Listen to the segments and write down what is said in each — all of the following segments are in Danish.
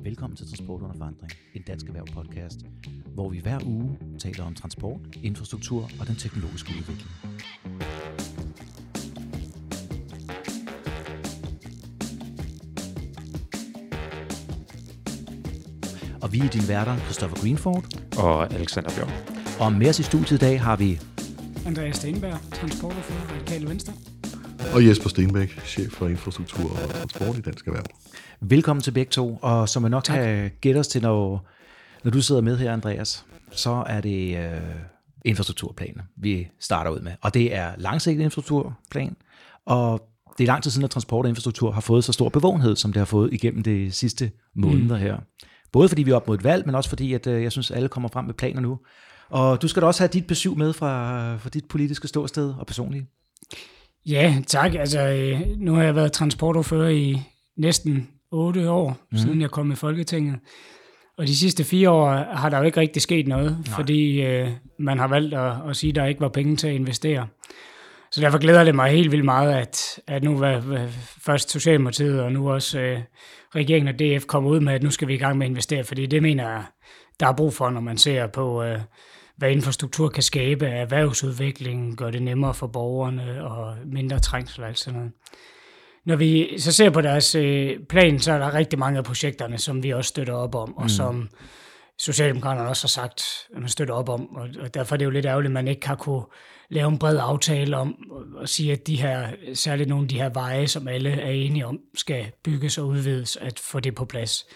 Velkommen til Transport under forandring, en dansk erhverv podcast, hvor vi hver uge taler om transport, infrastruktur og den teknologiske udvikling. Og vi er dine værter, Christopher Greenford. Og Alexander Bjørn. Og med os i studiet i dag har vi... Andreas Stenberg, transportordfører, Radikale Venstre. Og Jesper Stenbæk, chef for infrastruktur og transport i Dansk Erhverv. Velkommen til begge to, og som jeg nok tak. kan gætte os til, når, når du sidder med her, Andreas, så er det øh, infrastrukturplanen, vi starter ud med. Og det er langsigtet infrastrukturplan, og det er lang tid siden, at transport og infrastruktur har fået så stor bevågenhed, som det har fået igennem de sidste måneder mm. her. Både fordi vi er op mod et valg, men også fordi, at øh, jeg synes, alle kommer frem med planer nu. Og du skal da også have dit besøg med fra, fra dit politiske ståsted og personlige. Ja, tak. Altså, øh, nu har jeg været transportordfører i næsten otte år, mm. siden jeg kom i Folketinget. Og de sidste fire år har der jo ikke rigtig sket noget, Nej. fordi øh, man har valgt at, at sige, at der ikke var penge til at investere. Så derfor glæder det mig helt vildt meget, at, at nu var først Socialdemokratiet og nu også øh, regeringen og DF kommer ud med, at nu skal vi i gang med at investere, fordi det mener jeg, der er brug for, når man ser på, øh, hvad infrastruktur kan skabe af erhvervsudvikling, gør det nemmere for borgerne og mindre trængsel og alt sådan noget. Når vi så ser på deres øh, plan, så er der rigtig mange af projekterne, som vi også støtter op om, og mm. som Socialdemokraterne også har sagt, at man støtter op om, og derfor er det jo lidt ærgerligt, at man ikke har kunne lave en bred aftale om at sige, at de her, særligt nogle af de her veje, som alle er enige om, skal bygges og udvides, at få det på plads.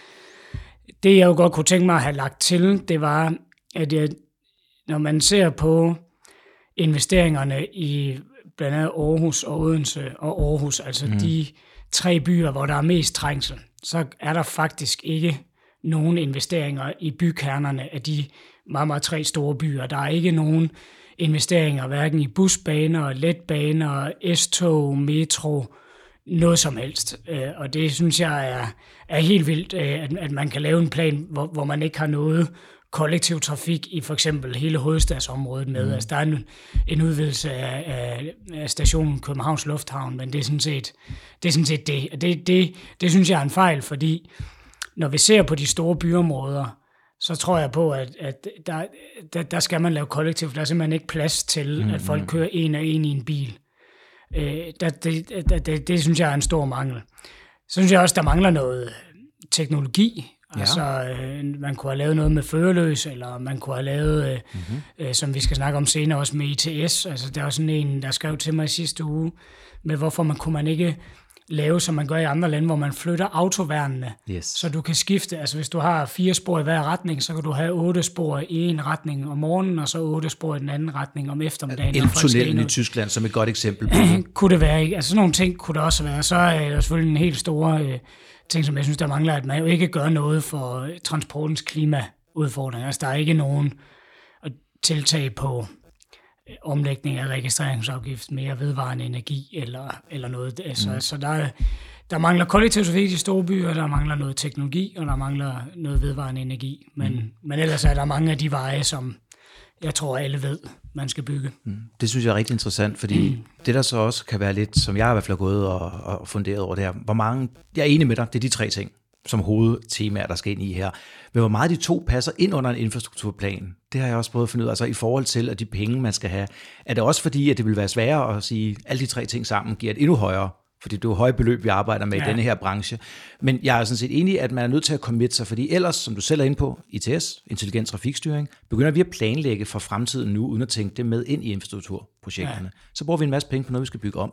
Det jeg jo godt kunne tænke mig at have lagt til, det var, at jeg, når man ser på investeringerne i blandt andet Aarhus og Odense og Aarhus, altså mm. de tre byer, hvor der er mest trængsel, så er der faktisk ikke nogen investeringer i bykernerne af de meget, meget tre store byer. Der er ikke nogen investeringer, hverken i busbaner, letbaner, S-tog, metro, noget som helst. Øh, og det synes jeg er, er helt vildt, øh, at, man kan lave en plan, hvor, hvor man ikke har noget kollektiv trafik i for eksempel hele hovedstadsområdet med. Mm. Altså, der er en, en udvidelse af, af, af stationen Københavns Lufthavn, men det er sådan set det. Er sådan set det. Det, det, det synes jeg er en fejl, fordi når vi ser på de store byområder, så tror jeg på, at, at der, der, der skal man lave kollektivt. Der er simpelthen ikke plads til, mm, at folk kører en og en i en bil. Øh, der, det, det, det, det synes jeg er en stor mangel. Så synes jeg også, der mangler noget teknologi. Ja. Altså, øh, man kunne have lavet noget med førerløs, eller man kunne have lavet, øh, mm-hmm. øh, som vi skal snakke om senere, også med ITS. Altså, der er sådan en, der skrev til mig i sidste uge, med hvorfor man kunne man ikke lave, som man gør i andre lande, hvor man flytter autoværnene, yes. så du kan skifte. Altså hvis du har fire spor i hver retning, så kan du have otte spor i en retning om morgenen, og så otte spor i den anden retning om eftermiddagen. Eltunnelen i Tyskland som et godt eksempel på kunne det være, ikke? Altså sådan nogle ting kunne det også være. Så er der selvfølgelig en helt store øh, ting, som jeg synes, der mangler, at man jo ikke gør noget for transportens klimaudfordringer. Altså der er ikke nogen tiltag på omlægning af registreringsafgift, mere vedvarende energi eller, eller noget. Altså, mm. Så der, der mangler kollektiv trafik i store byer, der mangler noget teknologi, og der mangler noget vedvarende energi. Men, mm. men ellers er der mange af de veje, som jeg tror alle ved, man skal bygge. Mm. Det synes jeg er rigtig interessant, fordi det der så også kan være lidt, som jeg i hvert fald har gået og, og funderet over det her, hvor mange, jeg er enig med dig, det er de tre ting som hovedtemaer, der skal ind i her. Men hvor meget de to passer ind under en infrastrukturplan, det har jeg også prøvet at finde ud af. Altså i forhold til, at de penge, man skal have, er det også fordi, at det vil være sværere at sige, at alle de tre ting sammen giver et endnu højere fordi det er jo høje beløb, vi arbejder med ja. i denne her branche. Men jeg er sådan set enig at man er nødt til at committe sig, fordi ellers, som du selv er inde på, ITS, intelligent trafikstyring, begynder vi at planlægge for fremtiden nu, uden at tænke det med ind i infrastrukturprojekterne. Ja. Så bruger vi en masse penge på noget, vi skal bygge om.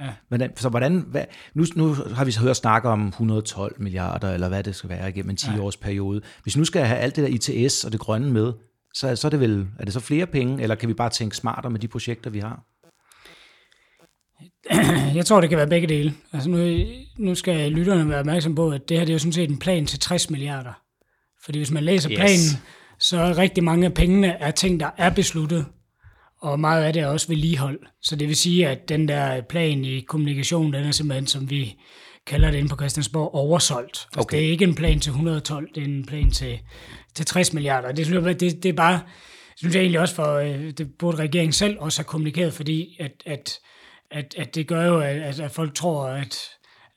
Ja. Men, så hvordan, hvad, nu, nu har vi hørt snakke om 112 milliarder, eller hvad det skal være igennem en 10-års ja. periode. Hvis nu skal have alt det der ITS og det grønne med, så, så er det vel, er det så flere penge, eller kan vi bare tænke smartere med de projekter, vi har? Jeg tror, det kan være begge dele. Altså nu, nu skal lytterne være opmærksom på, at det her det er jo sådan set en plan til 60 milliarder. Fordi hvis man læser yes. planen, så er rigtig mange af pengene er ting, der er besluttet og meget af det er også vedligehold. Så det vil sige, at den der plan i kommunikation, den er simpelthen, som vi kalder det inde på Christiansborg, oversolgt. Altså, okay. det er ikke en plan til 112, det er en plan til, til 60 milliarder. Det, synes jeg, det, det er bare, synes jeg egentlig også for, øh, det burde regeringen selv også have kommunikeret, fordi at, at at, at det gør jo, at, at folk tror, at,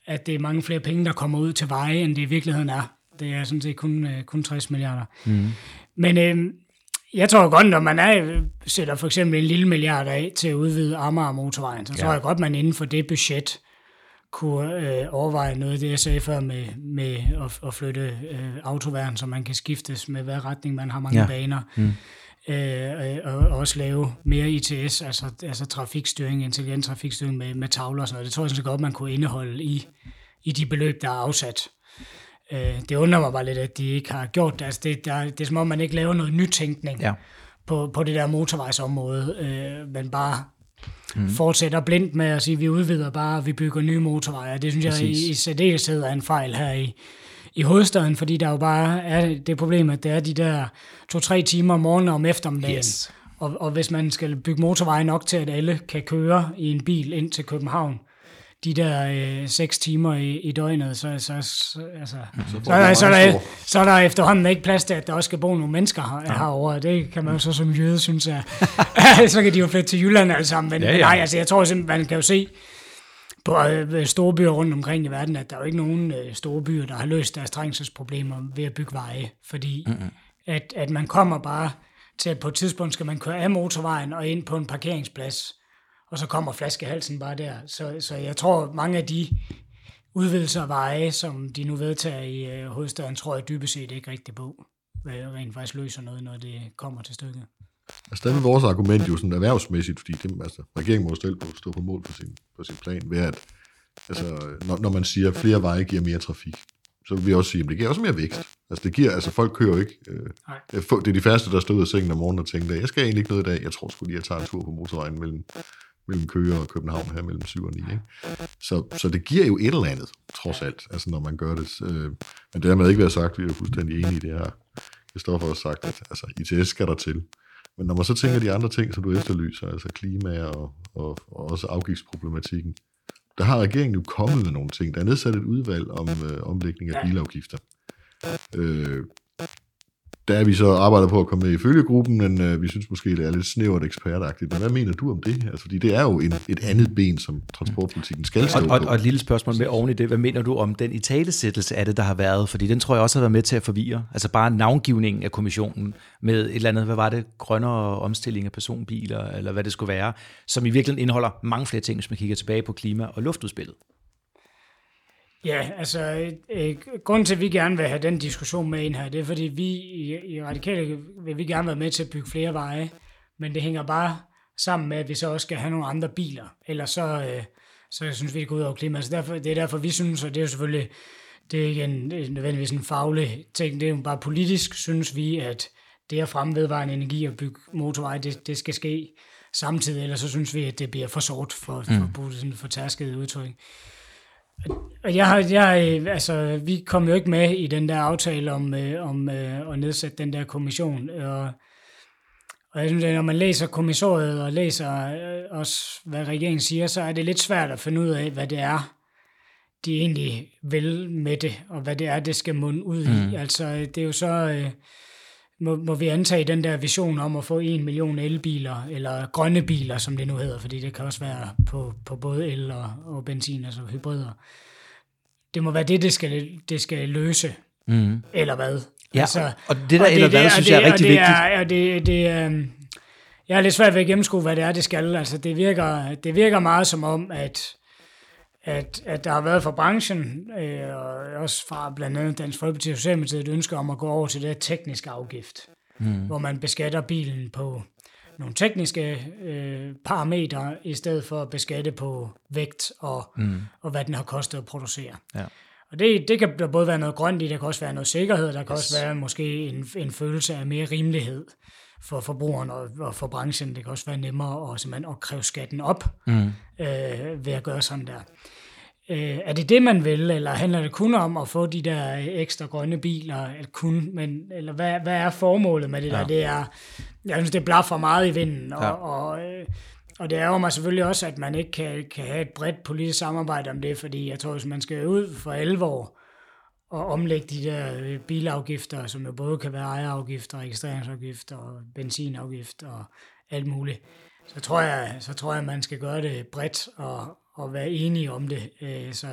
at det er mange flere penge, der kommer ud til veje, end det i virkeligheden er. Det er sådan set kun, øh, kun 60 milliarder. Mm. Men øh, jeg tror godt, når man er, sætter for eksempel en lille milliard af til at udvide Amager motorvejen, så ja. tror jeg godt, man inden for det budget kunne øh, overveje noget af det, jeg sagde før med, med at, at flytte øh, autoværn, så man kan skiftes med hvad retning man har mange ja. baner. Mm. Øh, og også lave mere ITS, altså, altså trafikstyring, intelligent trafikstyring med, med tavler og sådan noget. Det tror jeg så godt, man kunne indeholde i, i de beløb, der er afsat. Øh, det undrer mig bare lidt, at de ikke har gjort det. Altså det, der, det er som om, man ikke laver noget nytænkning ja. på, på det der motorvejsområde, øh, men bare mm. fortsætter blindt med at sige, at vi udvider bare, vi bygger nye motorveje. Det synes Præcis. jeg i, i særdeleshed er en fejl her i, i hovedstaden, fordi der jo bare er det problem, at det er de der to-tre timer om morgenen og om eftermiddagen. Yes. Og, og hvis man skal bygge motorveje nok til, at alle kan køre i en bil ind til København, de der øh, seks timer i, i døgnet, så, så, så, altså, så, så, er, så, er der, så er der efterhånden ikke plads til, at der også skal bo nogle mennesker her, ja. herovre. Det kan man jo så som jøde synes, at så kan de jo flytte til Jylland alle sammen. Men, ja, ja. nej, altså, jeg tror simpelthen, man kan jo se på øh, store byer rundt omkring i verden, at der er jo ikke nogen øh, store byer, der har løst deres trængselsproblemer ved at bygge veje. Fordi mm-hmm. at, at man kommer bare til, at på et tidspunkt skal man køre af motorvejen og ind på en parkeringsplads og så kommer flaskehalsen bare der. Så, så jeg tror, mange af de udvidelser af veje, som de nu vedtager i øh, hovedstaden, tror jeg dybest set ikke rigtig på, hvad rent faktisk løser noget, når det kommer til stykket. Altså, der er vores argument jo sådan erhvervsmæssigt, fordi det, altså, regeringen må på, stå på mål for sin, for sin plan, ved at altså, når, når man siger, at flere veje giver mere trafik, så vil vi også sige, at det giver også mere vækst. Altså, det giver, altså folk kører jo ikke. Øh, det er de færreste, der stod ud af sengen om morgenen og tænkte, jeg skal egentlig ikke noget i dag, jeg tror sgu lige, jeg tager en tur på motorvejen mellem mellem Køge og København her mellem 7 og 9. Ikke? Så, så det giver jo et eller andet, trods alt, altså når man gør det. Øh, men dermed ikke været sagt, vi er jo fuldstændig enige i det her. Kristoffer har sagt, at altså, ITS skal der til. Men når man så tænker de andre ting, som du efterlyser, altså klima og, og, og også afgiftsproblematikken, der har regeringen jo kommet med nogle ting. Der er nedsat et udvalg om øh, omlægning af bilafgifter. Øh, der er vi så arbejdet på at komme med i følgegruppen, men øh, vi synes måske, det er lidt snævert ekspertagtigt. Men hvad mener du om det? Altså, fordi det er jo en, et andet ben, som transportpolitikken skal stå og, og, og et lille spørgsmål med oven i det. Hvad mener du om den italesættelse af det, der har været? Fordi den tror jeg også har været med til at forvirre. Altså bare navngivningen af kommissionen med et eller andet, hvad var det, grønnere omstilling af personbiler, eller hvad det skulle være, som i virkeligheden indeholder mange flere ting, hvis man kigger tilbage på klima- og luftudspillet. Ja, altså, øh, grunden til, at vi gerne vil have den diskussion med ind her, det er, fordi vi i, i Radikale vil vi gerne være med til at bygge flere veje, men det hænger bare sammen med, at vi så også skal have nogle andre biler, ellers så, øh, så synes vi, det går ud over klimaet. Så derfor, det er derfor, vi synes, og det er jo selvfølgelig, det er ikke en, nødvendigvis en faglig ting, det er jo bare politisk, synes vi, at det at fremme vedvarende energi og bygge motorveje, det, det skal ske samtidig, ellers så synes vi, at det bliver for sort for, for, mm. for, for, for tærsket udtryk. Og jeg har, jeg, altså, vi kom jo ikke med i den der aftale om, øh, om øh, at nedsætte den der kommission. Og, og jeg synes, at når man læser kommissoriet og læser øh, også, hvad regeringen siger, så er det lidt svært at finde ud af, hvad det er, de egentlig vil med det, og hvad det er, det skal munde ud i. Mm. Altså, det er jo så... Øh, må, må vi antage den der vision om at få en million elbiler, eller grønne biler, som det nu hedder, fordi det kan også være på, på både el og, og benzin, altså hybrider. Det må være det, det skal, det skal løse, mm. eller hvad? Ja, altså, og det der og eller det, hvad, det, synes det, jeg er rigtig det vigtigt. Er, det, det, øh, jeg er lidt svært ved at gennemskue, hvad det er, det skal. Altså, det virker, det virker meget som om, at at, at der har været fra branchen, øh, og også fra blandt andet Dansk Folkeparti og Socialdemokratiet, et ønske om at gå over til det tekniske afgift, mm. hvor man beskatter bilen på nogle tekniske øh, parametre, i stedet for at beskatte på vægt og, mm. og hvad den har kostet at producere. Ja. Og det, det kan der både være noget grønt i, der kan også være noget sikkerhed, der kan yes. også være måske en, en følelse af mere rimelighed for forbrugeren og, og for branchen. Det kan også være nemmere at, simpelthen at kræve skatten op mm. øh, ved at gøre sådan der. Øh, er det det, man vil, eller handler det kun om at få de der ekstra grønne biler, eller kun, men, eller hvad, hvad er formålet med det ja. der? Det er, jeg synes, det blaffer meget i vinden, og, ja. og, øh, og det er jo mig selvfølgelig også, at man ikke kan, kan have et bredt politisk samarbejde om det, fordi jeg tror, hvis man skal ud for alvor og omlægge de der øh, bilafgifter, som jo både kan være ejerafgifter, registreringsafgifter og benzinafgifter og alt muligt, så tror jeg, så tror jeg, man skal gøre det bredt og, og være enige om det, øh, så,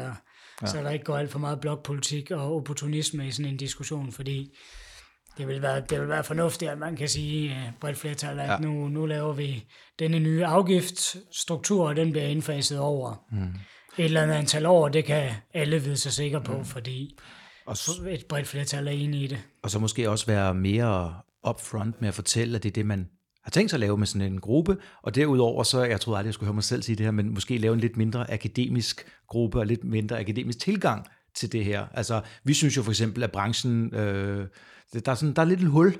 ja. så der ikke går alt for meget blokpolitik og opportunisme i sådan en diskussion, fordi det vil være, det vil være fornuftigt, at man kan sige uh, bredt flertal, at ja. nu, nu laver vi denne nye afgiftsstruktur, og den bliver indfaset over mm. et eller andet antal år. Det kan alle vide sig sikre på, mm. fordi og så, et bredt flertal er enige i det. Og så måske også være mere upfront med at fortælle, at det er det, man har tænkt sig at lave med sådan en gruppe, og derudover så, jeg troede aldrig, jeg skulle høre mig selv sige det her, men måske lave en lidt mindre akademisk gruppe og lidt mindre akademisk tilgang til det her. Altså, vi synes jo for eksempel, at branchen, øh, der, er sådan, der er lidt et hul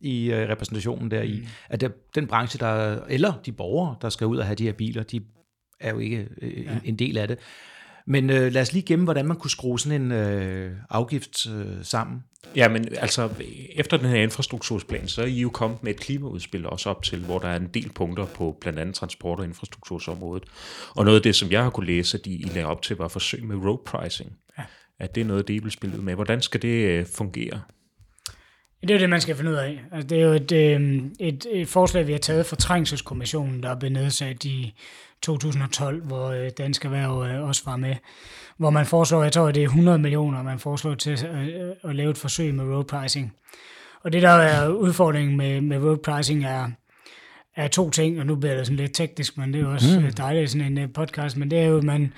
i øh, repræsentationen der i, mm. at der, den branche, der, eller de borgere, der skal ud og have de her biler, de er jo ikke øh, ja. en, en del af det. Men øh, lad os lige gemme, hvordan man kunne skrue sådan en øh, afgift øh, sammen. Ja, men altså, efter den her infrastruktursplan, så er I jo kommet med et klimaudspil også op til, hvor der er en del punkter på blandt andet transport- og infrastruktursområdet. Og noget af det, som jeg har kunne læse, at I, I lagde op til, var forsøg med road pricing. Ja. At det er noget, det I vil spille ud med. Hvordan skal det øh, fungere? Det er jo det, man skal finde ud af. Altså, det er jo et, øh, et, et forslag, vi har taget fra Trængselskommissionen, der er blevet nedsat i 2012, hvor øh, Dansk Erhverv øh, også var med, hvor man foreslår, jeg tror, det er 100 millioner, man foreslår til øh, at lave et forsøg med road pricing. Og det, der er udfordringen med, med road pricing, er, er to ting, og nu bliver det sådan lidt teknisk, men det er også mm. dejligt sådan en podcast, men det er jo, at man,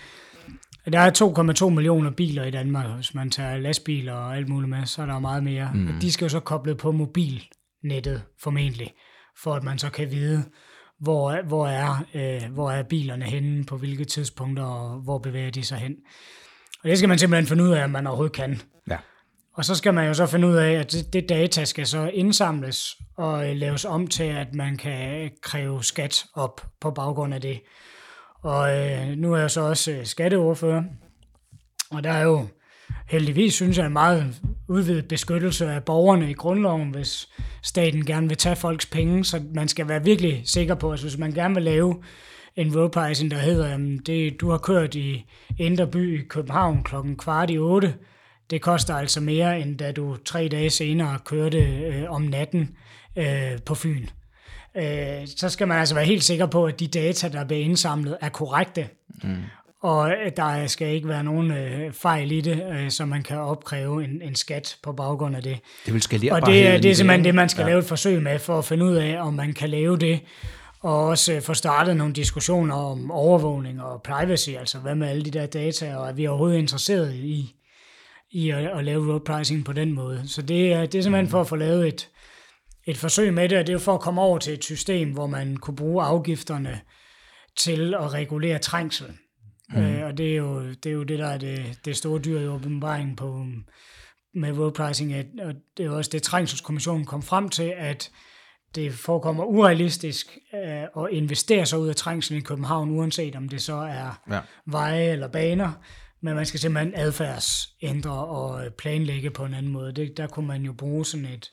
der er 2,2 millioner biler i Danmark, hvis man tager lastbiler og alt muligt med, så er der meget mere. Mm. Og de skal jo så koble på mobilnettet formentlig, for at man så kan vide, hvor, hvor, er, øh, hvor er bilerne henne, på hvilke tidspunkter, og hvor bevæger de sig hen. Og det skal man simpelthen finde ud af, om man overhovedet kan. Ja. Og så skal man jo så finde ud af, at det, det data skal så indsamles og øh, laves om til, at man kan kræve skat op på baggrund af det. Og øh, nu er jeg så også øh, skatteordfører, og der er jo heldigvis, synes jeg, en meget udvidet beskyttelse af borgerne i grundloven, hvis staten gerne vil tage folks penge, så man skal være virkelig sikker på, at hvis man gerne vil lave en roadpricing, der hedder, jamen det, du har kørt i Indre By i København klokken kvart i otte, det koster altså mere, end da du tre dage senere kørte øh, om natten øh, på Fyn. Øh, så skal man altså være helt sikker på, at de data, der bliver indsamlet, er korrekte. Mm og der skal ikke være nogen øh, fejl i det, øh, så man kan opkræve en, en skat på baggrund af det. Det vil skalere Og det, det er simpelthen det, man skal ja. lave et forsøg med, for at finde ud af, om man kan lave det, og også øh, få startet nogle diskussioner om overvågning og privacy, altså hvad med alle de der data, og er vi overhovedet interesseret i, i at, at lave road pricing på den måde. Så det, er, det er simpelthen for at få lavet et, et forsøg med det, og det er jo for at komme over til et system, hvor man kunne bruge afgifterne til at regulere trængsel. Mm. Øh, og det er, jo, det er jo det, der er det, det store dyr i åbenbaringen på, med road pricing, at, og det er også det, Trængselskommissionen kom frem til, at det forekommer urealistisk øh, at investere sig ud af trængsel i København, uanset om det så er ja. veje eller baner, men man skal simpelthen adfærdsændre og planlægge på en anden måde. Det, der kunne man jo bruge sådan et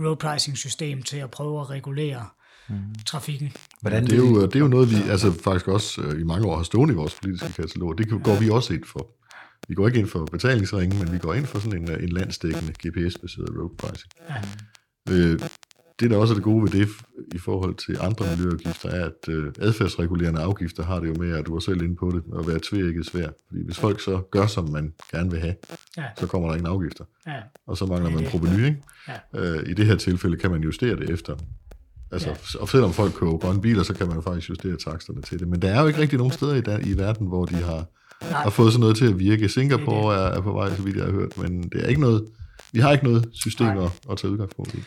road pricing system til at prøve at regulere mm. trafikken. Hvordan det, er jo, det er jo noget, vi altså, faktisk også øh, i mange år har stående i vores politiske katalog. Det går vi også ind for. Vi går ikke ind for betalingsringen, men vi går ind for sådan en, en landsdækkende GPS-baseret road pricing. Ja. Øh, det, der også er det gode ved det i forhold til andre miljøafgifter, er, at øh, adfærdsregulerende afgifter har det jo med, at du er selv inde på det, at være tvækket svært. Fordi hvis folk så gør, som man gerne vil have, ja. så kommer der ingen afgifter. Ja. Og så mangler man proveny. Ikke? Ja. Øh, I det her tilfælde kan man justere det efter Altså, ja. Og selvom folk køber grønne biler, så kan man jo faktisk justere taksterne til det. Men der er jo ikke rigtig nogen steder i, der, i verden, hvor de har, har fået sådan noget til at virke. Singapore er, er på vej, så vidt jeg har hørt, men det er ikke noget, vi har ikke noget system at, at tage udgangspunkt i.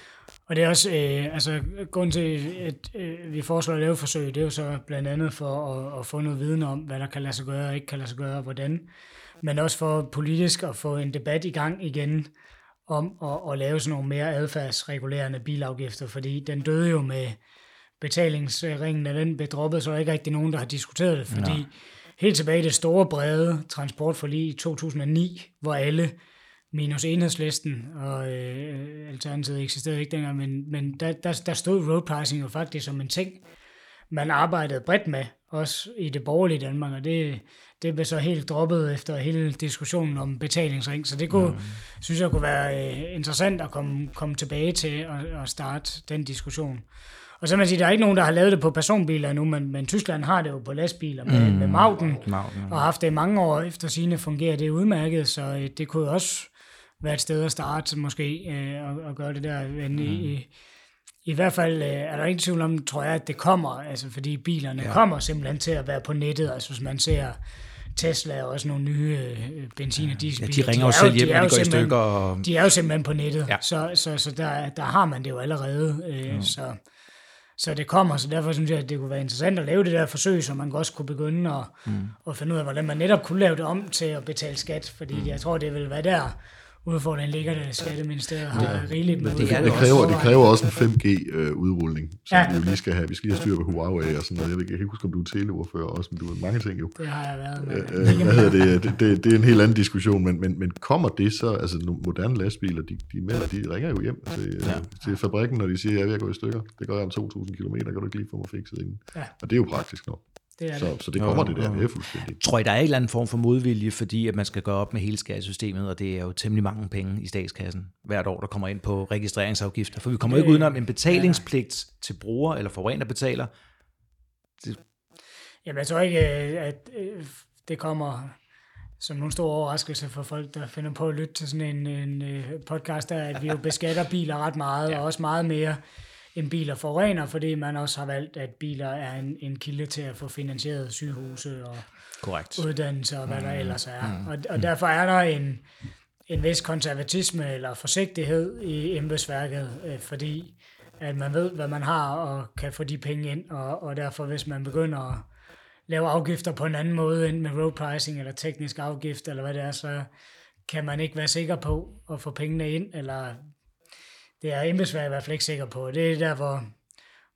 Og det er også, øh, altså, grund til, at øh, vi foreslår at lave forsøg, det er jo så blandt andet for at, at få noget viden om, hvad der kan lade sig gøre og ikke kan lade sig gøre, og hvordan. Men også for politisk at få en debat i gang igen, om at, at lave sådan nogle mere adfærdsregulerende bilafgifter, fordi den døde jo med betalingsringen, da den blev droppet, så er der ikke rigtig nogen, der har diskuteret det, fordi ja. helt tilbage i det store brede transportforlig i 2009, hvor alle minus enhedslisten, og øh, alternativet eksisterede ikke dengang, men, men der, der, der stod road pricing jo faktisk som en ting, man arbejdede bredt med, også i det borgerlige Danmark, og det, det blev så helt droppet efter hele diskussionen om betalingsring, så det kunne, mm. synes jeg kunne være øh, interessant at komme, komme tilbage til og, og starte den diskussion. Og så man sige, der er ikke nogen, der har lavet det på personbiler nu, men, men Tyskland har det jo på lastbiler med, mm. med Mauten, Mauten, og har haft det i mange år efter sine fungerer det udmærket, så øh, det kunne også være et sted at starte måske øh, og, og gøre det der. Men mm. i, i hvert fald øh, er der ikke tvivl om, tror jeg, at det kommer, altså fordi bilerne ja. kommer simpelthen til at være på nettet, altså hvis man ser Tesla og også nogle nye øh, benzin- og dieselbiler. Ja, de ringer jo selv hjem, når de går i stykker. Og... De er jo simpelthen på nettet, ja. så, så, så der, der har man det jo allerede. Øh, mm. så, så det kommer, så derfor synes jeg, at det kunne være interessant at lave det der forsøg, så man også kunne begynde at, mm. at finde ud af, hvordan man netop kunne lave det om til at betale skat, fordi mm. jeg tror, det vil være der, udfordringen ligger det, Skatteministeriet har ja, rigeligt med det, det, kræver, det kræver også en 5G-udrulling, øh, som ja. vi jo lige skal have. Vi skal lige have styr på Huawei og sådan noget. Jeg, ved, jeg kan ikke huske, om du er teleordfører også, men du er mange ting jo. Det har jeg været. Men, øh, øh hvad hedder det? Det, det? Det er en helt anden diskussion, men, men, men kommer det så, altså moderne lastbiler, de, de, melder, de ringer jo hjem til, ja. til fabrikken, når de siger, at jeg er ved at gå i stykker. Det går om 2.000 km, kan du ikke lige få mig fikset inden. Ja. Og det er jo praktisk nok. Det er så, det. så det kommer jo, det der, det er fuldstændig. Tror I, der er en eller anden form for modvilje, fordi at man skal gøre op med hele skattesystemet, og det er jo temmelig mange penge i statskassen hvert år, der kommer ind på registreringsafgifter. For vi kommer ikke udenom en betalingspligt ja. til bruger eller forurener betaler. Det... Jamen, jeg tror ikke, at øh, det kommer som nogle store overraskelse for folk, der finder på at lytte til sådan en, en øh, podcast, der, at vi jo beskatter biler ret meget, ja. og også meget mere end biler forurener, fordi man også har valgt, at biler er en, en kilde til at få finansieret sygehuse og Korrekt. uddannelse og hvad der mm. ellers er. Mm. Og, og derfor er der en, en vis konservatisme eller forsigtighed i embedsværket, øh, fordi at man ved, hvad man har og kan få de penge ind, og, og derfor hvis man begynder at lave afgifter på en anden måde end med road pricing eller teknisk afgift eller hvad det er, så kan man ikke være sikker på at få pengene ind, eller det er embedsværket i hvert fald ikke sikker på. Det er der, hvor,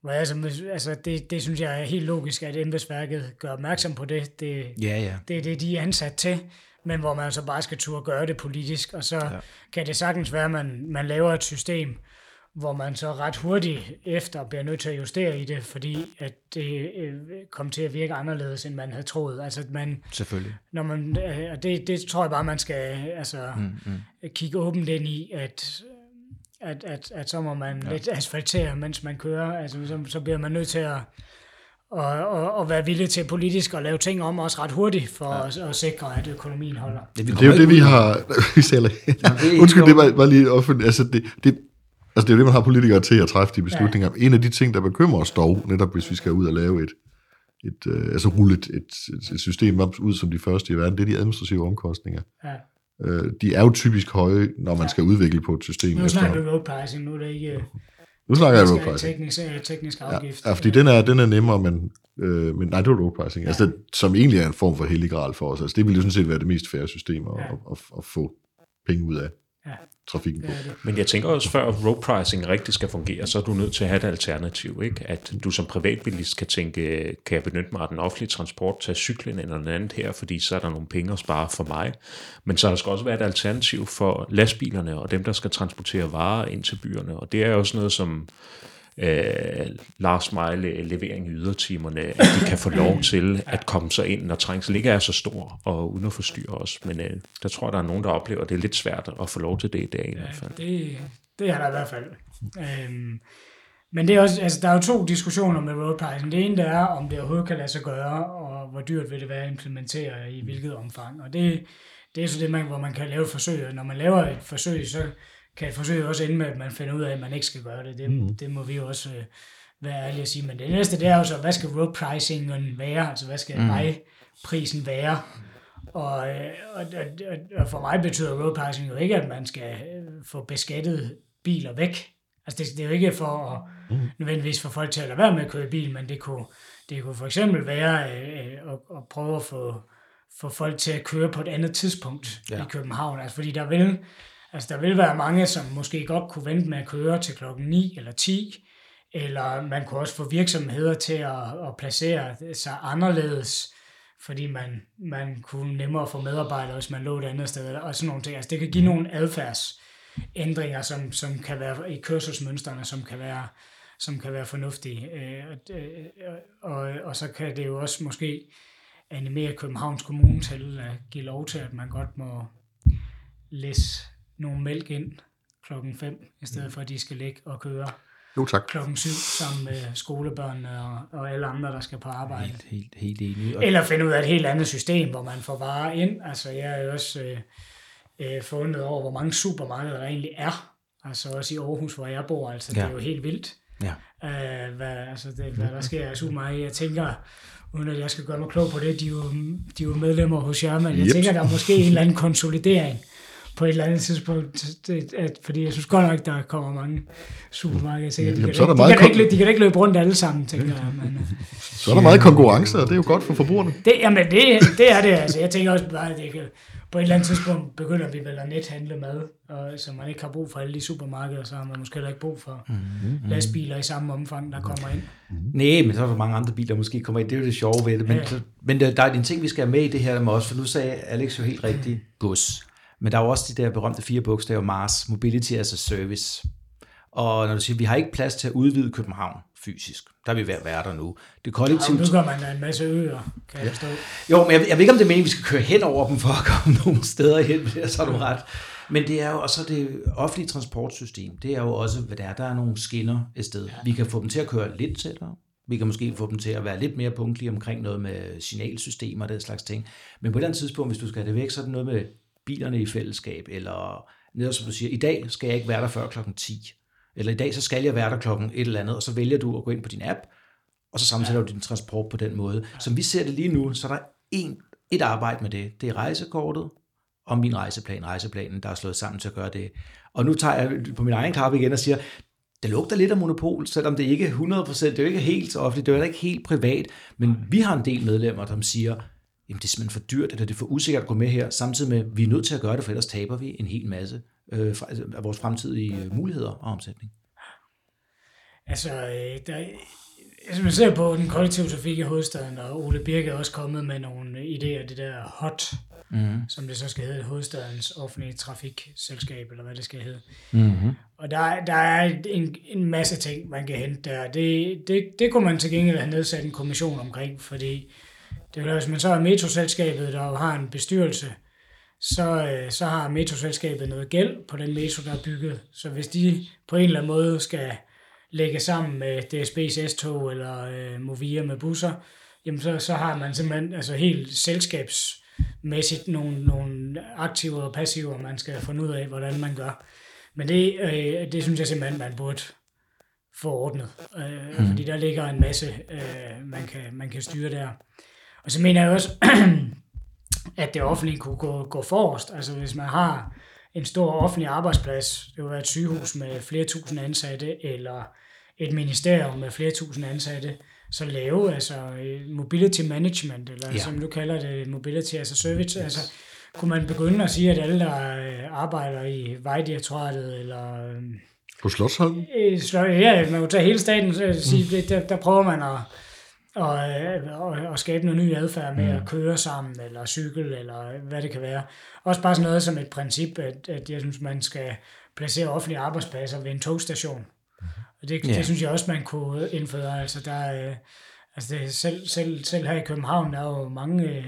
hvor jeg, altså, altså det, det synes jeg er helt logisk, at embedsværket gør opmærksom på det. Det, ja, ja. det er det, de er ansat til, men hvor man så bare skal turde gøre det politisk, og så ja. kan det sagtens være, at man, man laver et system, hvor man så ret hurtigt efter bliver nødt til at justere i det, fordi at det øh, kom til at virke anderledes, end man havde troet. Altså, at man, Selvfølgelig. Når man, øh, og det, det tror jeg bare, man skal altså, mm, mm. kigge åbent ind i, at at, at, at så må man ja. lidt asfaltere, mens man kører. Altså, så, så bliver man nødt til at, og, og, og være villig til politisk at lave ting om også ret hurtigt, for ja. at, at sikre, at økonomien holder. Det, det er jo det, vi har... Vi sælger, ja, undskyld, det var, var lige offentligt. Altså, det, det, altså, det er jo det, man har politikere til at træffe de beslutninger. Ja. En af de ting, der bekymrer os dog, netop hvis vi skal ud og lave et, et, øh, altså rulle et, et, et system op ud som de første i verden, det er de administrative omkostninger. Ja. Øh, de er jo typisk høje, når man ja. skal udvikle på et system. Nu snakker vi road pricing, nu er det ikke... Nu snakker jeg road pricing. Teknisk, øh, teknisk afgift. Ja, ja fordi den er, den er nemmere, men, øh, men nej, det er road pricing. Ja. Altså, det, som egentlig er en form for hellig gral for os. Altså, det ville jo sådan set være det mest færre system at, ja. at, at, at få penge ud af ja. trafikken på. Ja, Men jeg tænker også, før road pricing rigtig skal fungere, så er du nødt til at have et alternativ. Ikke? At du som privatbilist kan tænke, kan jeg benytte mig af den offentlige transport, tage cyklen eller noget andet her, fordi så er der nogle penge at spare for mig. Men så skal også være et alternativ for lastbilerne og dem, der skal transportere varer ind til byerne. Og det er også noget, som øh, last mile levering i ydertimerne, at de kan få lov til at komme sig ind, når trængsel ikke er så stor, og uden at forstyrre os. Men øh, der tror jeg, der er nogen, der oplever, at det er lidt svært at få lov til det i dag. I ja, hvert fald. Det, det er der i hvert fald. Øhm, men det er også, altså, der er jo to diskussioner med road pricing. Det ene der er, om det overhovedet kan lade sig gøre, og hvor dyrt vil det være at implementere i hvilket omfang. Og det, det er så det, man, hvor man kan lave forsøg. Og når man laver et forsøg, så kan forsøge også ende med, at man finder ud af, at man ikke skal gøre det. Det, mm. det må vi jo også øh, være ærlige at sige. Men det næste, det er jo så, hvad skal road pricingen være? Altså, hvad skal mm. vejprisen være? Og, øh, og, og, og for mig betyder road pricing jo ikke, at man skal øh, få beskattet biler væk. Altså, det, det er jo ikke for at, mm. nødvendigvis for folk til at lade være med at køre bil, men det kunne, det kunne for eksempel være øh, at, at prøve at få, få folk til at køre på et andet tidspunkt ja. i København. Altså, fordi der vil Altså, der vil være mange, som måske godt kunne vente med at køre til klokken 9 eller 10, eller man kunne også få virksomheder til at, at placere sig anderledes, fordi man, man kunne nemmere få medarbejdere, hvis man lå et andet sted, og sådan nogle ting. Altså, det kan give nogle adfærdsændringer, som, som kan være i kørselsmønstrene, som kan være, som kan være fornuftige. Øh, og, øh, og så kan det jo også måske animere Københavns Kommune til at give lov til, at man godt må læse nogle mælk ind klokken 5, i stedet mm. for at de skal ligge og køre Jo, tak. klokken syv sammen med skolebørnene og, og alle andre, der skal på arbejde. Helt, helt, helt enig. Og, Eller finde ud af et helt andet system, hvor man får varer ind. Altså, jeg er jo også øh, øh, fundet over, hvor mange supermarkeder der egentlig er. Altså også i Aarhus, hvor jeg bor. Altså, ja. Det er jo helt vildt, ja. øh, hvad, altså det, hvad der sker i supermarkedet. Jeg tænker, uden at jeg skal gøre mig klog på det, de er jo, de er jo medlemmer hos jer, men jeg Jeps. tænker, der er måske en eller anden konsolidering på et eller andet tidspunkt, det, at, fordi jeg synes godt nok, der kommer mange supermarkeder. Så de, kan, så er der ikke- de, meget kan ikke, de kan da ikke løbe rundt alle sammen, tænker jeg. Men, øh, Så er der meget konkurrence, og det er jo godt for forbrugerne. det, jamen, det, det er det. Altså, jeg tænker også bare, at det kan, på et eller andet tidspunkt begynder vi vel at nethandle mad, og, så man ikke har brug for alle de supermarkeder, så har man måske heller ikke brug for mm-hmm. lastbiler i samme omfang, der kommer ind. Nej, men så er der mange andre biler, der måske kommer ind. Det er jo det sjove ved det. Men, Ja. men der, der er en ting, vi skal have med i det her med os, for nu sagde Alex jo helt rigtigt, bus. Men der er jo også de der berømte fire bogstaver, MARS, Mobility as a Service. Og når du siger, vi har ikke plads til at udvide København fysisk, der er vi ved at være der nu. Det Og kollektivt... nu gør man da en masse øer, kan jeg forstå. Jo, men jeg, jeg ved ikke, om det er meningen, vi skal køre hen over dem for at komme nogle steder hen, men det så har du ret. Men det er jo også det offentlige transportsystem. Det er jo også, hvad det er. Der er nogle skinner et sted. Vi kan få dem til at køre lidt tættere. Vi kan måske få dem til at være lidt mere punktlige omkring noget med signalsystemer og den slags ting. Men på et eller andet tidspunkt, hvis du skal have det væk, så er det noget med bilerne i fællesskab, eller netop som du siger, i dag skal jeg ikke være der før klokken 10. Eller i dag så skal jeg være der klokken et eller andet, og så vælger du at gå ind på din app, og så sammensætter du din transport på den måde. Som vi ser det lige nu, så er der en, et arbejde med det. Det er rejsekortet og min rejseplan, rejseplanen, der er slået sammen til at gøre det. Og nu tager jeg på min egen kappe igen og siger, det lugter lidt af monopol, selvom det ikke er 100%, det er jo ikke helt offentligt, det er jo ikke helt privat, men vi har en del medlemmer, som siger, jamen det er simpelthen for dyrt, eller det er for usikkert at gå med her, samtidig med, at vi er nødt til at gøre det, for ellers taber vi en hel masse øh, altså, af vores fremtidige øh, muligheder og omsætning. Altså, øh, der, hvis man ser på den kollektive trafik i hovedstaden, og Ole Birke er også kommet med nogle idéer, det der HOT, mm. som det så skal hedde, hovedstadens offentlige trafikselskab, eller hvad det skal hedde. Mm-hmm. Og der, der er en, en masse ting, man kan hente der. Det, det, det kunne man til gengæld have nedsat en kommission omkring, fordi det er, jo, hvis man så er metroselskabet, der har en bestyrelse, så, øh, så har metroselskabet noget gæld på den metro, der er bygget. Så hvis de på en eller anden måde skal lægge sammen med DSB's S-tog eller øh, Movia med busser, jamen så, så har man simpelthen altså helt selskabsmæssigt nogle, nogle aktiver og passiver, man skal finde ud af, hvordan man gør. Men det, øh, det synes jeg simpelthen, man burde få ordnet, øh, mm. fordi der ligger en masse, øh, man, kan, man kan styre der. Og så mener jeg også, at det offentlige kunne gå, gå forrest. Altså hvis man har en stor offentlig arbejdsplads, det kunne være et sygehus med flere tusind ansatte, eller et ministerium med flere tusind ansatte, så lave altså mobility management, eller Ja. som du kalder det, mobility as a service, altså kunne man begynde at sige, at alle, der øh, arbejder i Vejdirektoratet, eller øh, På Slottsholmen? Øh, Ja, man kunne tage hele staten og sige, det, der, der prøver man at, at, at, at skabe noget ny adfærd med at køre sammen, eller cykle, eller hvad det kan være. Også bare sådan noget som et princip, at, at jeg synes, man skal placere offentlige arbejdspladser ved en togstation. Og det, Ja. det synes jeg også, man kunne indføre. Altså, der, er, øh, altså det, selv, selv, selv her i København, der er jo mange øh,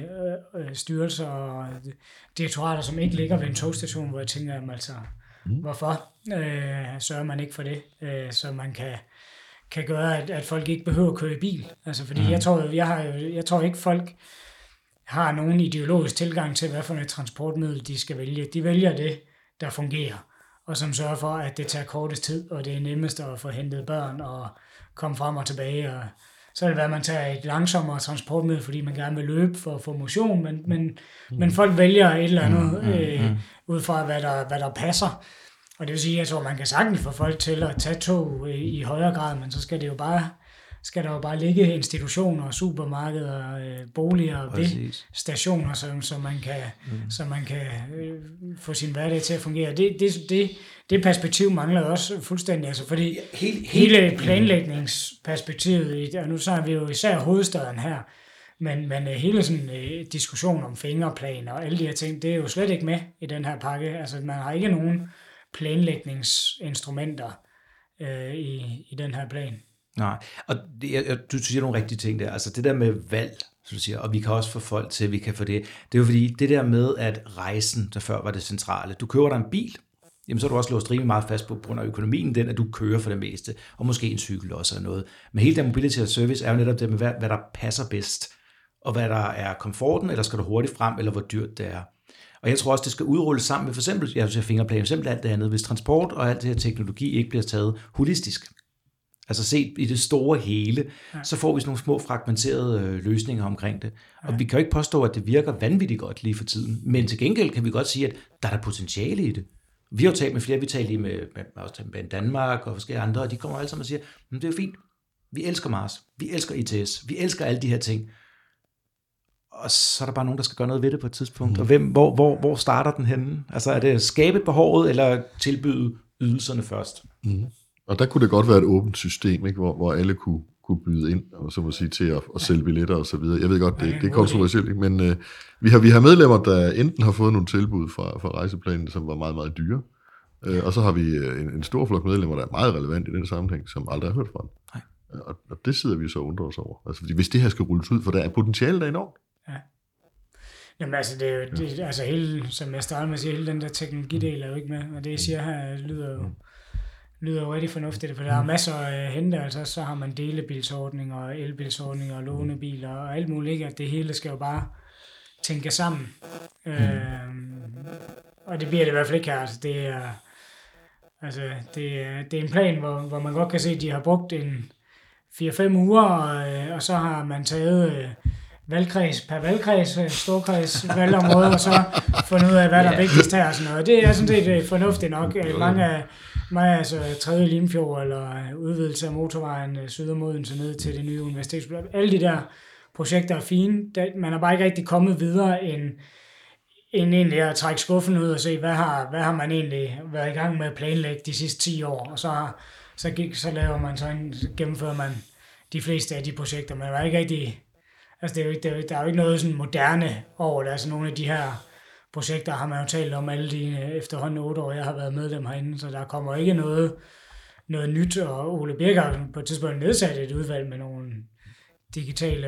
øh, styrelser og direktorater, som ikke ligger ved en togstation, hvor jeg tænker, jamen, altså, hvorfor øh, sørger man ikke for det, øh, så man kan, kan gøre, at, at folk ikke behøver at køre i bil. Altså, fordi mm. jeg, tror, jeg, har, jeg tror ikke, folk har nogen ideologisk tilgang til, hvad for et transportmiddel de skal vælge. De vælger det, der fungerer, og som sørger for, at det tager kortest tid, og det er nemmest at få hentet børn og komme frem og tilbage. Og så er det at man tager et langsommere transportmiddel, fordi man gerne vil løbe for at få motion, men, men, mm. men folk vælger et eller andet øh, ud fra, hvad der, hvad der passer. Og det vil sige, at jeg tror, man kan sagtens få folk til at tage tog øh, i højere grad, men så skal det jo bare skal der jo bare ligge institutioner, supermarkeder, øh, boliger ved Præcis. stationer, så, så man kan, mm. så man kan øh, få sin hverdag til at fungere. Det, det, det, det perspektiv mangler også fuldstændig, altså fordi Helt, hele planlægningsperspektivet, i- og nu så vi jo især hovedstaden her, men, men øh, hele sådan øh, diskussion om fingerplaner og alle de her ting, det er jo slet ikke med i den her pakke. Altså man har ikke nogen planlægningsinstrumenter øh, i, i den her plan. Nej, og det, jeg, du siger nogle rigtige ting der. Altså det der med valg, som du siger, og vi kan også få folk til, at vi kan få det. Det er jo fordi, det der med, at rejsen, der før var det centrale. Du køber dig en bil, jamen så er du også låst rimelig meget fast på, på grund af økonomien, den at du kører for det meste, og måske en cykel også eller noget. Men hele den mobility service er jo netop det med, hvad, hvad der passer bedst, og hvad der er komforten, eller skal du hurtigt frem, eller hvor dyrt det er. Og jeg tror også, det skal udrulles sammen med for eksempel, jeg vil fingerplan, for eksempel alt det andet, hvis transport og alt det her teknologi ikke bliver taget holistisk. Altså set i det store hele, ja. så får vi sådan nogle små fragmenterede øh, løsninger omkring det. Og ja. vi kan jo ikke påstå, at det virker vanvittigt godt lige for tiden. Men til gengæld kan vi godt sige, at der er der potentiale i det. Vi har jo talt med flere, vi taler lige med, med, også med Danmark og forskellige andre, og de kommer alle sammen og siger, det er jo fint, vi elsker Mars, vi elsker ITS, vi elsker alle de her ting. Og så er der bare nogen, der skal gøre noget ved det på et tidspunkt. Mm. Og hvem, hvor, hvor, hvor starter den henne? Altså er det at skabe behovet, eller tilbyde ydelserne først? Mm. Og der kunne det godt være et åbent system, ikke? Hvor, hvor alle kunne, kunne byde ind, og så må sige, til at, at sælge billetter og så videre. Jeg ved godt, det, det er kontroversielt, men øh, vi, har, vi har medlemmer, der enten har fået nogle tilbud fra, fra rejseplanen, som var meget, meget dyre, øh, og så har vi øh, en, en stor flok medlemmer, der er meget relevant i den sammenhæng, som aldrig har hørt fra den. Nej. Og, og det sidder vi så og undrer os over. Altså, fordi hvis det her skal rulles ud, for der er potentiale der enormt. Ja. Jamen altså, det er jo, det, altså hele, som jeg startede med at sige, hele den der teknologidel er jo ikke med, og det jeg siger her lyder jo, lyder jo rigtig fornuftigt, for der er masser af hente, altså så har man delebilsordninger, og elbilsordninger, og lånebiler, og alt muligt, ikke? at det hele skal jo bare tænke sammen. Mm. Øh, og det bliver det i hvert fald ikke her, altså det er, altså, det er, det er en plan, hvor, hvor man godt kan se, at de har brugt en 4-5 uger, og, øh, og så har man taget øh, valgkreds per valgkreds, øh, storkreds, valgområde, og så fundet ud af, hvad der er vigtigst her og sådan noget. Det er sådan set fornuftigt nok. Mange af, mig altså tredje Limfjord, eller udvidelse af motorvejen syd om Odense ned til det nye universitetsblok. Alle de der projekter er fine. Man har bare ikke rigtig kommet videre end, end egentlig at trække skuffen ud og se, hvad har, hvad har man egentlig været i gang med at planlægge de sidste 10 år. Og så, så, gik, så laver man så en, gennemfører man de fleste af de projekter. Der er ikke rigtig, altså det er jo, det er, der er jo ikke noget sådan moderne over det. Altså nogle af de her projekter har man jo talt om alle de øh, efterhånden otte år, jeg har været medlem herinde, så der kommer ikke noget, noget nyt, og Ole Birk har på et tidspunkt nedsat et udvalg med nogle digitale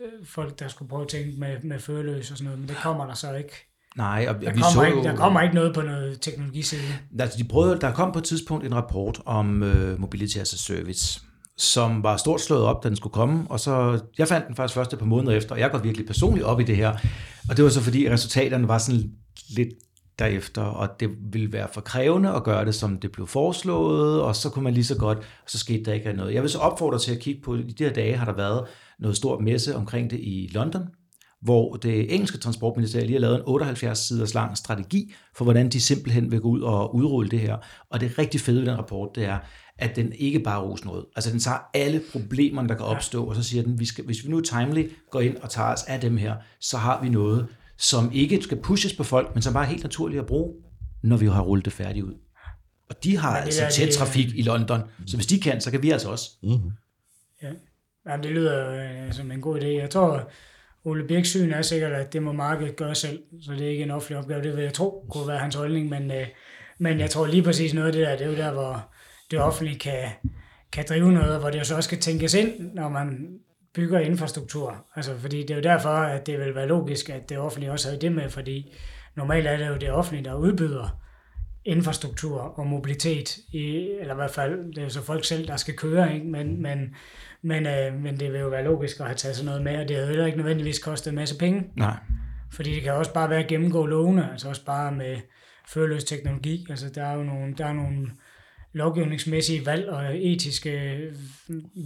øh, folk, der skulle prøve at tænke med, med føreløs og sådan noget, men det kommer der så ikke. Nej, og der, vi kommer så ikke, der kommer ikke noget på noget teknologiside. Altså, de prøvede, der kom på et tidspunkt en rapport om uh, Mobility as a Service, som var stort slået op, da den skulle komme, og så, jeg fandt den faktisk først et par måneder efter, og jeg går virkelig personligt op i det her, og det var så fordi resultaterne var sådan lidt derefter, og det ville være for krævende at gøre det, som det blev foreslået, og så kunne man lige så godt, og så skete der ikke noget. Jeg vil så opfordre til at kigge på, i de her dage har der været noget stort messe omkring det i London, hvor det engelske transportministerium lige har lavet en 78 siders lang strategi for, hvordan de simpelthen vil gå ud og udrulle det her. Og det rigtig fede ved den rapport, det er, at den ikke bare roser noget. Altså den tager alle problemerne, der kan opstå, og så siger den, vi skal, hvis vi nu timely går ind og tager os af dem her, så har vi noget, som ikke skal pushes på folk, men som bare er helt naturligt at bruge, når vi har rullet det færdigt ud. Og de har altså tæt trafik i London, så hvis de kan, så kan vi altså også. Mm-hmm. Ja. Jamen, det lyder øh, som en god idé. Jeg tror, Ole Birks syn er sikkert, at det må markedet gøre selv, så det er ikke en offentlig opgave. Det vil jeg tro kunne være hans holdning, men, øh, men jeg tror lige præcis noget af det der, det er jo der, hvor det offentlige kan, kan drive noget, hvor det jo så også skal tænkes ind, når man bygger infrastruktur. Altså, fordi det er jo derfor, at det vil være logisk, at det offentlige også har det med, fordi normalt er det jo det offentlige, der udbyder infrastruktur og mobilitet, i, eller i hvert fald, det er jo så folk selv, der skal køre, ikke? Men, men, men, øh, men det vil jo være logisk at have taget sådan noget med, og det har jo ikke nødvendigvis kostet en masse penge. Nej. Fordi det kan også bare være at gennemgå lovene, altså også bare med førløs teknologi. Altså der er jo nogle, der er nogle lovgivningsmæssige valg og etiske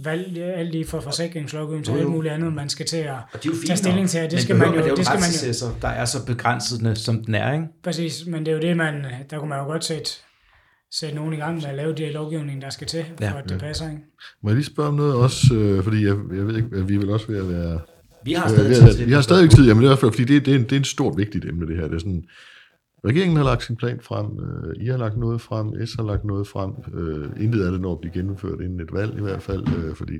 valg, alt lige fra forsikringslovgivning til alt muligt andet, man skal til at tage stilling til. Det skal man jo, det, det skal man jo. Der er så begrænsende, som den er, ikke? Præcis, men det er jo det, man, der kunne man jo godt sætte, sætte nogen i gang med at lave det lovgivning, der skal til, for ja. at det passer, ikke? Må jeg lige spørge om noget også, øh, fordi jeg, jeg ved ikke, at vi vil også ved at være... Vi har stadig tid til Vi har stadig tid, jamen det er i hvert fald, fordi det, det, er en, det er en stort vigtigt emne, det her. Det er sådan, Regeringen har lagt sin plan frem, øh, I har lagt noget frem, S har lagt noget frem. Øh, intet af det når at blive gennemført inden et valg i hvert fald, øh, fordi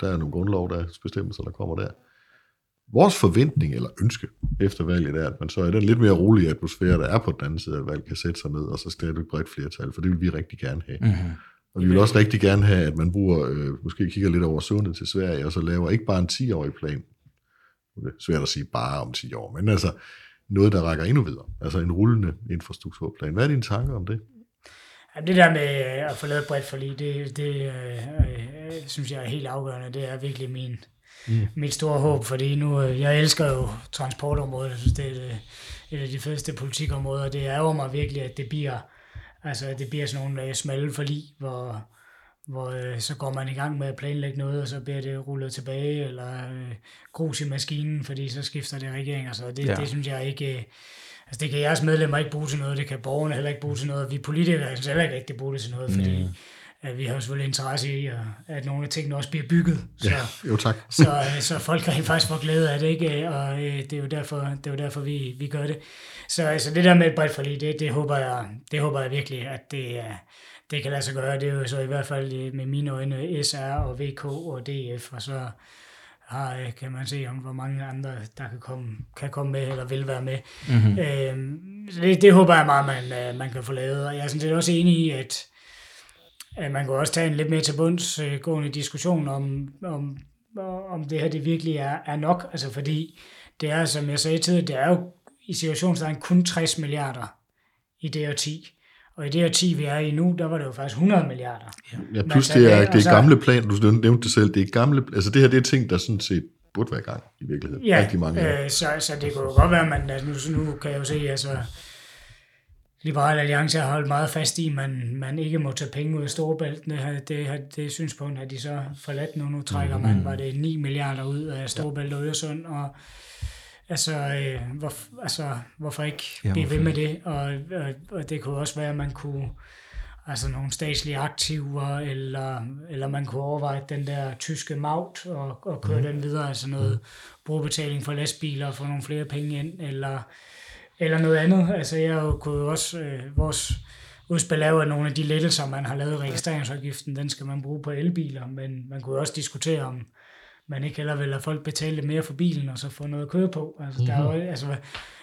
der er nogle grundlov, der er bestemmelser, der kommer der. Vores forventning eller ønske efter valget er, at man så er den lidt mere rolige atmosfære, der er på den anden side af valg, kan sætte sig ned, og så skal det et bredt flertal, for det vil vi rigtig gerne have. Mm-hmm. Og vi vil også rigtig gerne have, at man bruger, øh, måske kigger lidt over sundet til Sverige, og så laver ikke bare en 10-årig plan. Det er svært at sige bare om 10 år, men altså noget, der rækker endnu videre. Altså en rullende infrastrukturplan. Hvad er dine tanker om det? Ja, det der med øh, at få lavet bredt forlig, det, det øh, øh, synes jeg er helt afgørende. Det er virkelig min, mm. mit store håb, fordi nu, øh, jeg elsker jo transportområdet. Jeg synes, det er et, et af de fedeste politikområder. Det er jo mig virkelig, at det bliver, altså, at det bliver sådan nogle smalle forlig, hvor, hvor øh, så går man i gang med at planlægge noget, og så bliver det rullet tilbage, eller øh, grus i maskinen, fordi så skifter det regering. Så det, ja. det synes jeg ikke... Øh, altså det kan jeres medlemmer ikke bruge til noget, det kan borgerne heller ikke bruge til noget, vi politikere kan heller ikke rigtig bruge det til noget, fordi mm. at vi har jo selvfølgelig interesse i, at, at nogle af tingene også bliver bygget. Så, ja, jo tak. så, øh, så folk kan faktisk få glæde af det, ikke? og øh, det er jo derfor, det er jo derfor vi, vi gør det. Så altså, det der med et bredt forlig, det, det, håber jeg, det håber jeg virkelig, at det, det kan lade sig gøre. Det er jo så i hvert fald med mine øjne SR og VK og DF, og så har, øh, kan man se om, hvor mange andre, der kan komme, kan komme med, eller vil være med. Mm-hmm. Øhm, så det, det håber jeg meget, man, øh, man kan få lavet. Og jeg er sådan set også enig i, at, at man kan også tage en lidt mere til bundsgående diskussion om, om, om det her det virkelig er, er nok. Altså fordi det er, som jeg sagde tidligere, det er jo i situationstegn kun 60 milliarder i det 10. Og i det her 10, vi er i nu, der var det jo faktisk 100 milliarder. Ja, plus det er, det er gamle plan, du nævnte det selv, det er gamle, altså det her det er ting, der sådan set burde være i gang i virkeligheden. Ja, Rigtig mange øh, så, så det kunne jo godt være, at man, altså nu, nu kan jeg jo se, altså Liberal Alliance har holdt meget fast i, at man, man ikke må tage penge ud af Storebælt. Det, her, det, her, det synspunkt har de så forladt nu. Nu trækker man, mm. var det 9 milliarder ud af Storebælt og Øresund, og Altså, øh, hvor, altså hvorfor ikke ja, blive ved med det? Og, og, og det kunne også være, at man kunne altså nogle statslige aktiver, eller, eller man kunne overveje den der tyske maut og, og køre mm. den videre, altså noget mm. brugerbetaling for lastbiler og få nogle flere penge ind, eller, eller noget andet. Altså jeg kunne jo også, øh, vores udspil er jo, at nogle af de lettelser, man har lavet i registreringsafgiften, den skal man bruge på elbiler, men man kunne også diskutere om, man ikke heller vil lade folk betale lidt mere for bilen, og så få noget at køre på. Altså, mm-hmm. der er jo, mhm. altså,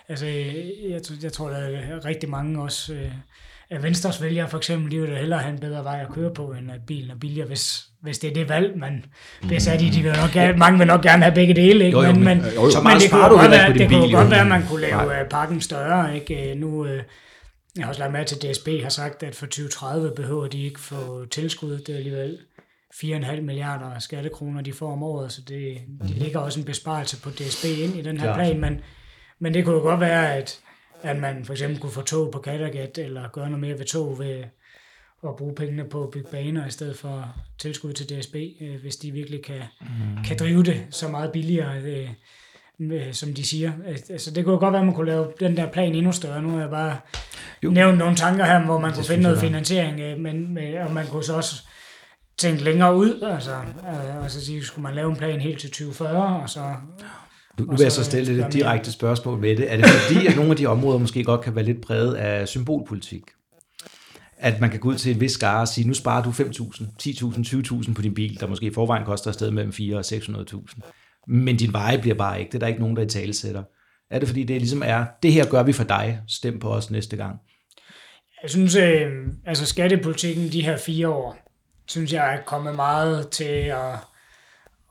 altså jeg, jeg tror, der er rigtig mange også øh, af Venstres vælgere for eksempel, de vil hellere have en bedre vej at køre på, end at bilen er billigere, hvis, hvis det er det valg, man besat i. De vil nok gerne, mange vil nok gerne have begge dele, ikke? Jo, jo, men, men, jo, jo. så men det kunne godt være, det kunne godt være, at man kunne lave Nej. Øh, pakken større. Ikke? Øh, nu, øh, jeg har også lagt med til, at DSB har sagt, at for 2030 behøver de ikke få tilskud. Det alligevel 4,5 milliarder skattekroner, de får om året, så det, mm. de ligger også en besparelse på DSB ind i den her plan, men, men det kunne jo godt være, at, at man for eksempel kunne få tog på Kattegat, eller gøre noget mere ved tog ved at bruge pengene på at bygge baner, i stedet for tilskud til DSB, øh, hvis de virkelig kan, mm. kan drive det så meget billigere, øh, som de siger. Altså, det kunne godt være, at man kunne lave den der plan endnu større. Nu har jeg bare jo. nævnt nogle tanker her, hvor man det kunne finde noget finansiering, øh, men, og man kunne så også tænke længere ud, altså, øh, altså sige, skulle man lave en plan helt til 2040, og så... Nu, nu vil jeg så stille et direkte spørgsmål med det. Er det fordi, at nogle af de områder måske godt kan være lidt præget af symbolpolitik? At man kan gå ud til en vis skare og sige, nu sparer du 5.000, 10.000, 20.000 på din bil, der måske i forvejen koster et sted mellem 4 og 600.000. Men din veje bliver bare ikke. Det er der ikke nogen, der i tale sætter. Er det fordi, det ligesom er, det her gør vi for dig, stem på os næste gang? Jeg synes, øh, altså skattepolitikken de her fire år, synes jeg er kommet meget til at,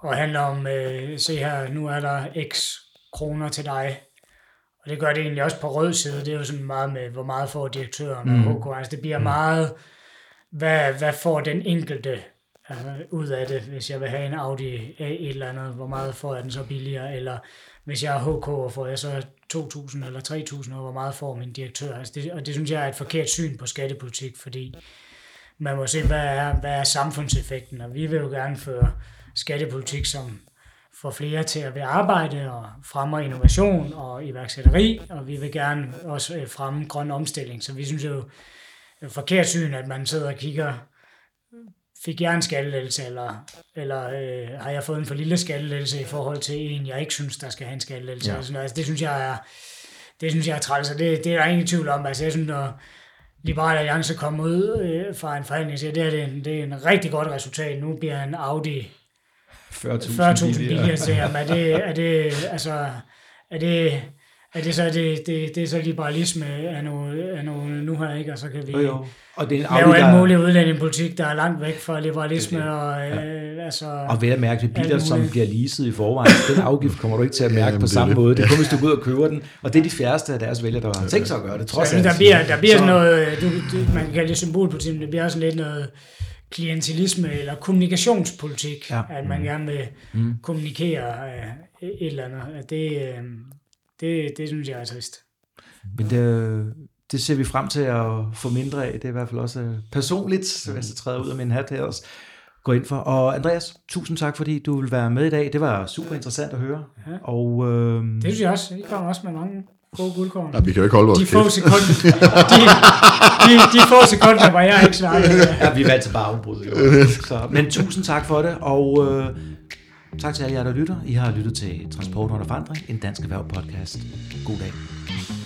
at handle om, øh, se her, nu er der x kroner til dig, og det gør det egentlig også på rød side, det er jo sådan meget med, hvor meget får direktøren mm. og HK, altså det bliver mm. meget, hvad, hvad får den enkelte altså, ud af det, hvis jeg vil have en Audi A et eller andet, hvor meget får jeg den så billigere, eller hvis jeg er HK, og får jeg så 2.000 eller 3.000, og hvor meget får min direktør. Altså det, og det synes jeg er et forkert syn på skattepolitik, fordi man må se, hvad er, hvad er samfundseffekten, og vi vil jo gerne føre skattepolitik, som får flere til at være arbejde og fremmer innovation og iværksætteri, og vi vil gerne også øh, fremme grøn omstilling. Så vi synes jo, er forkert syn, at man sidder og kigger, fik jeg en skattelettelse, eller, eller øh, har jeg fået en for lille skattelettelse i forhold til en, jeg ikke synes, der skal have en skattelettelse. Ja. Altså, det synes jeg er, det synes jeg er træls, og det, det er der ingen tvivl om. Altså, jeg synes, når, Liberale Alliance kom ud øh, fra en forhandling, så det er, det, en, det er en rigtig godt resultat. Nu bliver en Audi 40.000 40 billigere til ham. Er det, er det, altså, er det, er det så, det, det, det er så liberalisme af nu, af nu, nu her, ikke? Og så kan vi jo, jo. Og det er en lave alt mulig udlændingepolitik, der er langt væk fra liberalisme, og, øh, altså, Og vel at mærke, det er biler, Alt som bliver leaset i forvejen. Den afgift kommer du ikke til at mærke Jamen, på det samme det. måde. Det er kun, hvis du går ud og køber den. Og det er de færreste af deres vælgere, der har tænkt sig at gøre det, trods alt. der bliver, der bliver Så- sådan noget, du, du, man kan kalde det symbolpolitik, men det bliver også lidt noget klientilisme eller kommunikationspolitik, Ja. ja. at man gerne vil mm. kommunikere øh, et eller andet. At Det, øh, det, det synes jeg er trist. Men det, det ser vi frem til at få mindre af. Det er i hvert fald også øh, personligt, hvis jeg træder ud af min hat her også, gå ind for. Og Andreas, tusind tak, fordi du vil være med i dag. Det var super interessant at høre. Ja. Og øh, Det synes jeg også. I kommer også med mange gode guldkorn. Nej, vi kan jo ikke holde vores De kæft. få sekunder, de, de, de få sekunder, hvor jeg ikke snakkede. ja, vi er vant til bare afbryde. Jo. Så, men tusind tak for det, og øh, tak til alle jer, der lytter. I har lyttet til Transport under forandring, en dansk erhverv podcast. God dag.